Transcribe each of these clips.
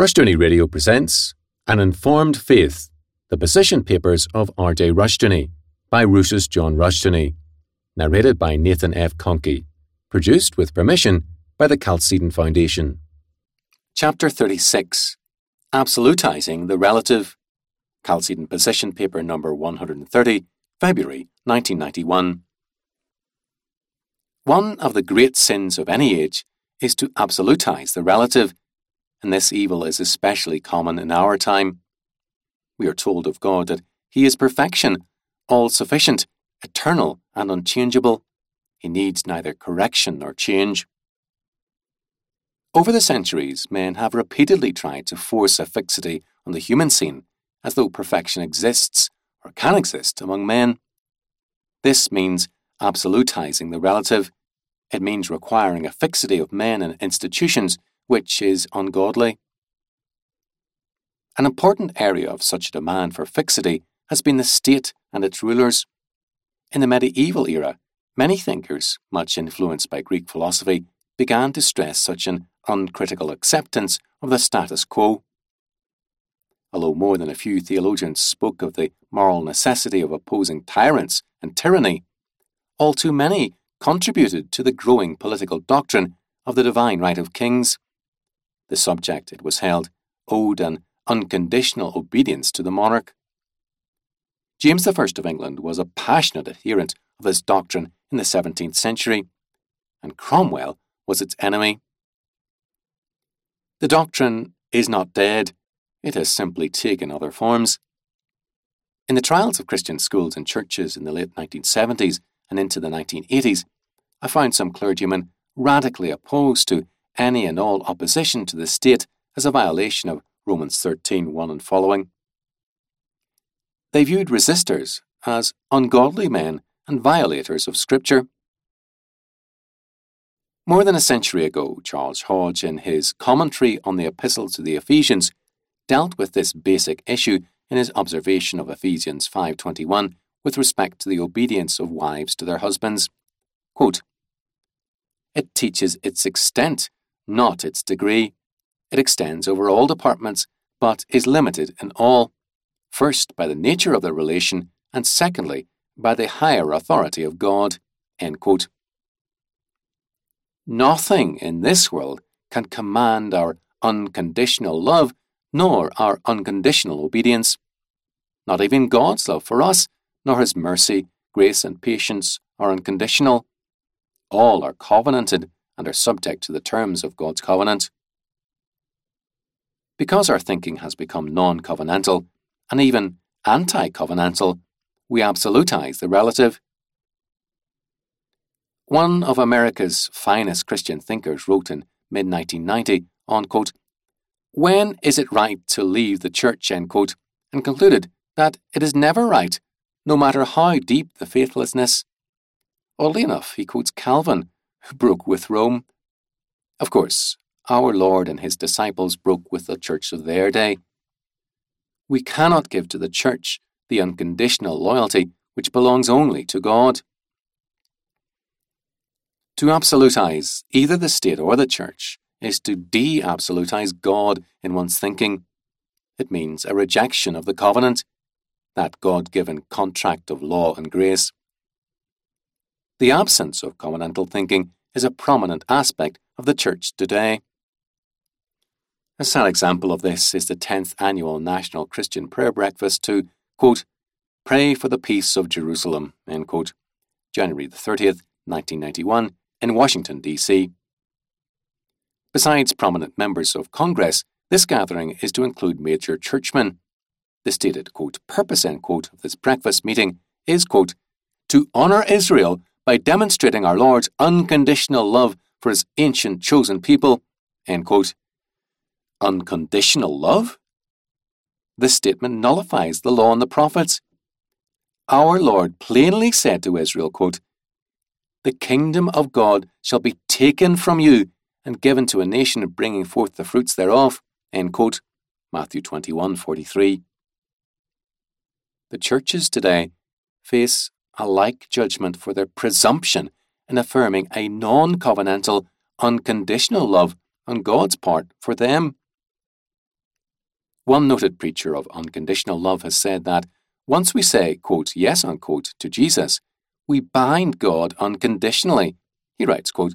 Rushdoony Radio presents An Informed Faith, the position papers of R.J. Rushdoony by Rousas John Rushdoony, narrated by Nathan F. Conkey, produced with permission by the Chalcedon Foundation. Chapter 36 Absolutizing the Relative, Chalcedon Position Paper Number 130, February 1991. One of the great sins of any age is to absolutize the relative and this evil is especially common in our time. We are told of God that He is perfection, all sufficient, eternal, and unchangeable. He needs neither correction nor change. Over the centuries, men have repeatedly tried to force a fixity on the human scene as though perfection exists or can exist among men. This means absolutizing the relative. It means requiring a fixity of men and institutions which is ungodly. An important area of such demand for fixity has been the state and its rulers. In the medieval era, many thinkers, much influenced by Greek philosophy, began to stress such an uncritical acceptance of the status quo. Although more than a few theologians spoke of the moral necessity of opposing tyrants and tyranny, all too many contributed to the growing political doctrine of the divine right of kings. The subject, it was held, owed an unconditional obedience to the monarch. James I of England was a passionate adherent of this doctrine in the 17th century, and Cromwell was its enemy. The doctrine is not dead, it has simply taken other forms. In the trials of Christian schools and churches in the late 1970s and into the 1980s, I found some clergymen radically opposed to any and all opposition to the state as a violation of Romans 13 1 and following. They viewed resistors as ungodly men and violators of Scripture. More than a century ago, Charles Hodge, in his commentary on the Epistle to the Ephesians, dealt with this basic issue in his observation of Ephesians 5:21 with respect to the obedience of wives to their husbands. Quote, it teaches its extent not its degree. It extends over all departments, but is limited in all, first by the nature of the relation, and secondly by the higher authority of God. Nothing in this world can command our unconditional love nor our unconditional obedience. Not even God's love for us, nor His mercy, grace, and patience are unconditional. All are covenanted and are subject to the terms of God's covenant. Because our thinking has become non covenantal and even anti covenantal, we absolutize the relative. One of America's finest Christian thinkers wrote in mid 1990 on, quote, When is it right to leave the church, end quote, and concluded that it is never right, no matter how deep the faithlessness. Oddly enough, he quotes Calvin, broke with Rome. Of course, our Lord and his disciples broke with the church of their day. We cannot give to the church the unconditional loyalty which belongs only to God. To absolutize either the state or the church is to de absolutize God in one's thinking. It means a rejection of the covenant, that God given contract of law and grace. The absence of covenantal thinking is a prominent aspect of the Church today. A sad example of this is the 10th annual National Christian Prayer Breakfast to, quote, Pray for the Peace of Jerusalem, end quote, January the 30th, 1991, in Washington, D.C. Besides prominent members of Congress, this gathering is to include major churchmen. The stated, quote, purpose, end quote, of this breakfast meeting is, quote, to honour Israel by demonstrating our Lord's unconditional love for his ancient chosen people. Unconditional love? This statement nullifies the law and the prophets. Our Lord plainly said to Israel, quote, The kingdom of God shall be taken from you and given to a nation bringing forth the fruits thereof. End quote. Matthew 21 43. The churches today face a like judgment for their presumption in affirming a non covenantal, unconditional love on God's part for them. One noted preacher of unconditional love has said that once we say, quote, yes, unquote, to Jesus, we bind God unconditionally. He writes, quote,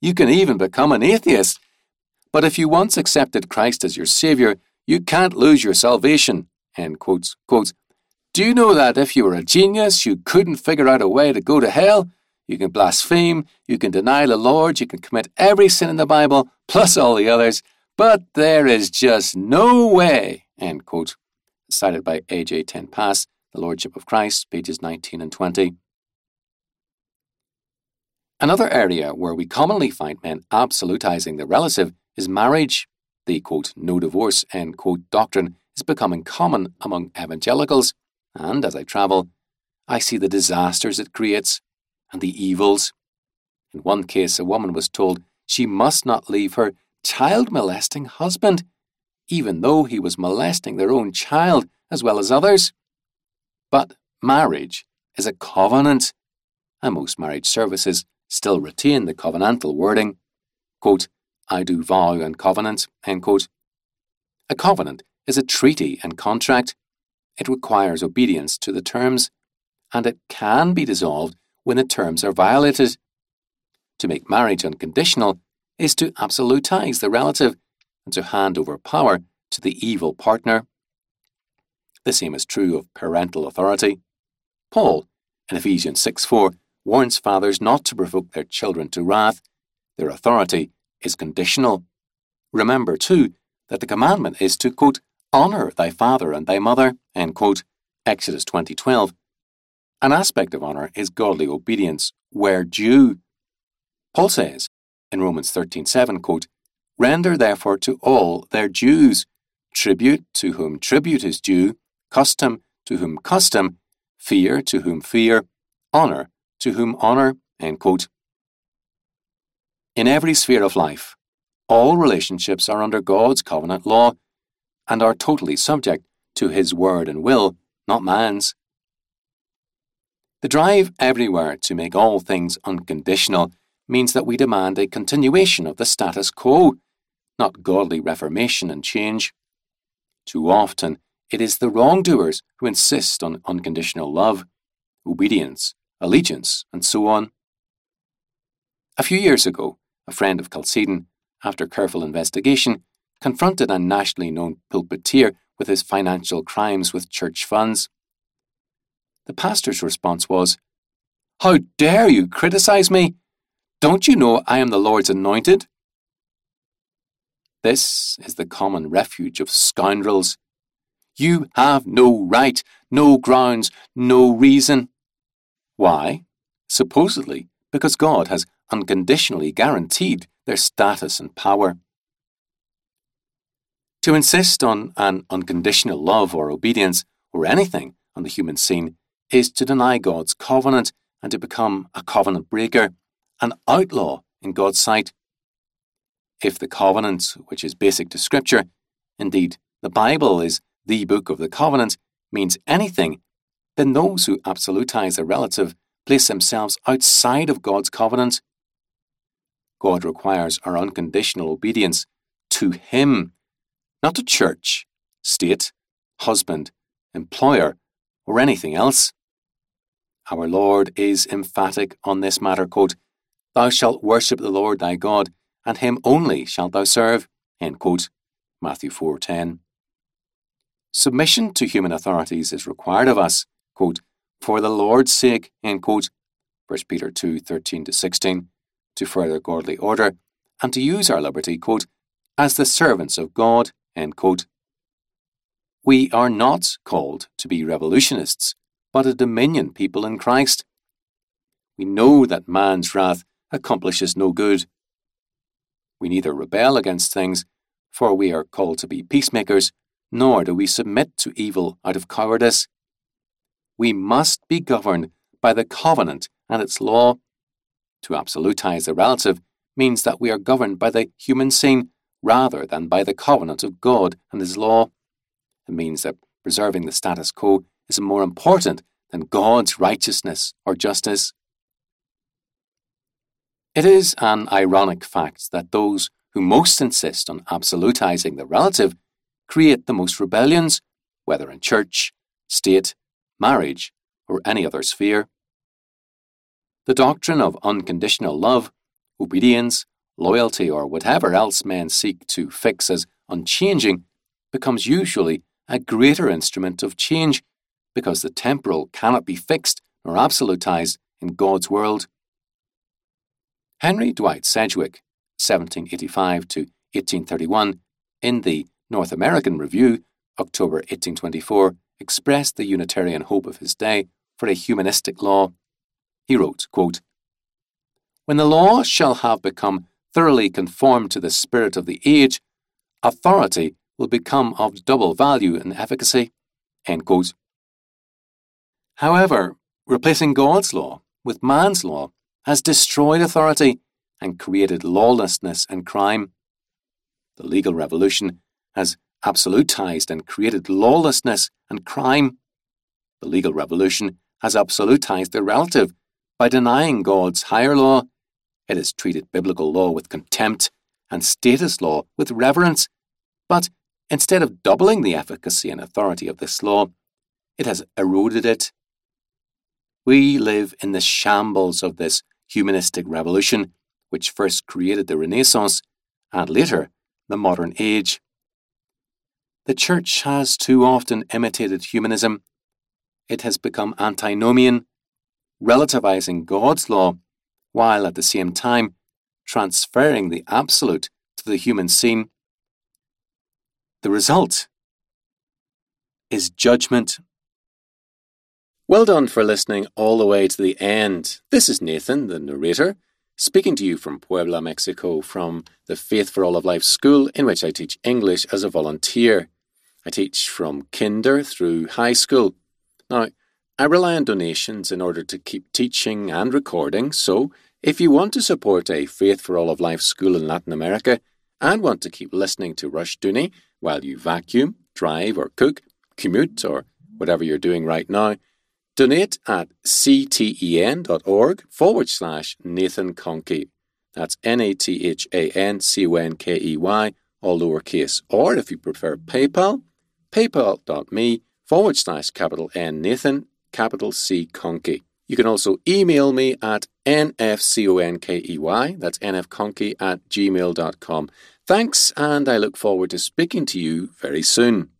You can even become an atheist. But if you once accepted Christ as your Saviour, you can't lose your salvation. End quotes. Quotes, Do you know that if you were a genius, you couldn't figure out a way to go to hell? You can blaspheme, you can deny the Lord, you can commit every sin in the Bible, plus all the others, but there is just no way. End quote. Cited by A.J. Ten Pas, The Lordship of Christ, pages 19 and 20. Another area where we commonly find men absolutizing the relative is marriage. The quote, no divorce end quote doctrine is becoming common among evangelicals, and as I travel, I see the disasters it creates and the evils. In one case, a woman was told she must not leave her child molesting husband, even though he was molesting their own child as well as others. But marriage is a covenant, and most marriage services still retain the covenantal wording. Quote, I do vow and covenant, end quote. A covenant is a treaty and contract. It requires obedience to the terms, and it can be dissolved when the terms are violated. To make marriage unconditional is to absolutize the relative and to hand over power to the evil partner. The same is true of parental authority. Paul, in Ephesians 6 4, warns fathers not to provoke their children to wrath. Their authority is conditional. Remember, too, that the commandment is to, quote, honour thy father and thy mother, end quote, Exodus 20:12, an aspect of honour is godly obedience, where due. Paul says in Romans 13:7, quote, Render therefore to all their dues, tribute to whom tribute is due, custom to whom custom, fear to whom fear, honour to whom honour. End quote. In every sphere of life, all relationships are under God's covenant law and are totally subject to His word and will, not man's. The drive everywhere to make all things unconditional means that we demand a continuation of the status quo, not godly reformation and change. Too often, it is the wrongdoers who insist on unconditional love, obedience, allegiance, and so on. A few years ago, a friend of Chalcedon, after careful investigation, confronted a nationally known pulpiteer with his financial crimes with church funds. The pastor's response was, How dare you criticize me? Don't you know I am the Lord's anointed? This is the common refuge of scoundrels. You have no right, no grounds, no reason. Why? Supposedly because God has unconditionally guaranteed their status and power. To insist on an unconditional love or obedience or anything on the human scene is to deny God's covenant and to become a covenant breaker, an outlaw in God's sight. If the covenant, which is basic to Scripture, indeed the Bible is the book of the covenant, means anything, then those who absolutize a relative place themselves outside of God's covenant. God requires our unconditional obedience to Him, not to church, state, husband, employer, or anything else. Our Lord is emphatic on this matter, quote, Thou shalt worship the Lord thy God, and him only shalt thou serve, quote, Matthew 4.10. Submission to human authorities is required of us, quote, for the Lord's sake, end quote, 1 Peter 2, 13 to 16, to further godly order, and to use our liberty, quote, as the servants of God. We are not called to be revolutionists, but a dominion people in Christ. We know that man's wrath accomplishes no good. We neither rebel against things, for we are called to be peacemakers, nor do we submit to evil out of cowardice. We must be governed by the covenant and its law. To absolutize the relative means that we are governed by the human scene rather than by the covenant of God and His law. It means that preserving the status quo is more important than God's righteousness or justice. It is an ironic fact that those who most insist on absolutizing the relative create the most rebellions, whether in church, state, marriage, or any other sphere. The doctrine of unconditional love, obedience, loyalty, or whatever else men seek to fix as unchanging becomes usually a greater instrument of change because the temporal cannot be fixed nor absolutized in God's world. Henry Dwight Sedgwick, 1785 to 1831, in the North American Review, October 1824, expressed the Unitarian hope of his day for a humanistic law. He wrote, quote, When the law shall have become thoroughly conformed to the spirit of the age, authority will become of double value and efficacy. However, replacing God's law with man's law has destroyed authority and created lawlessness and crime. The legal revolution has absolutized and created lawlessness and crime. The legal revolution has absolutized the relative by denying God's higher law. It has treated biblical law with contempt and status law with reverence. But instead of doubling the efficacy and authority of this law, it has eroded it. We live in the shambles of this humanistic revolution, which first created the Renaissance and later the modern age. The Church has too often imitated humanism. It has become antinomian, relativizing God's law, while at the same time transferring the absolute to the human scene. The result is judgment. Well done for listening all the way to the end. This is Nathan, the narrator, speaking to you from Puebla, Mexico, from the Faith for All of Life school in which I teach English as a volunteer. I teach from kinder through high school. Now, I rely on donations in order to keep teaching and recording, so if you want to support a Faith for All of Life school in Latin America and want to keep listening to Rushdoony while you vacuum, drive, or cook, commute, or whatever you're doing right now, donate at cten.org forward slash Nathan Conkey. That's N A T H A N C O N K E Y, all lowercase. Or if you prefer PayPal, paypal.me forward slash capital N Nathan, capital C Conkey. You can also email me at nfconkey, that's nfconkey at gmail.com. Thanks, and I look forward to speaking to you very soon.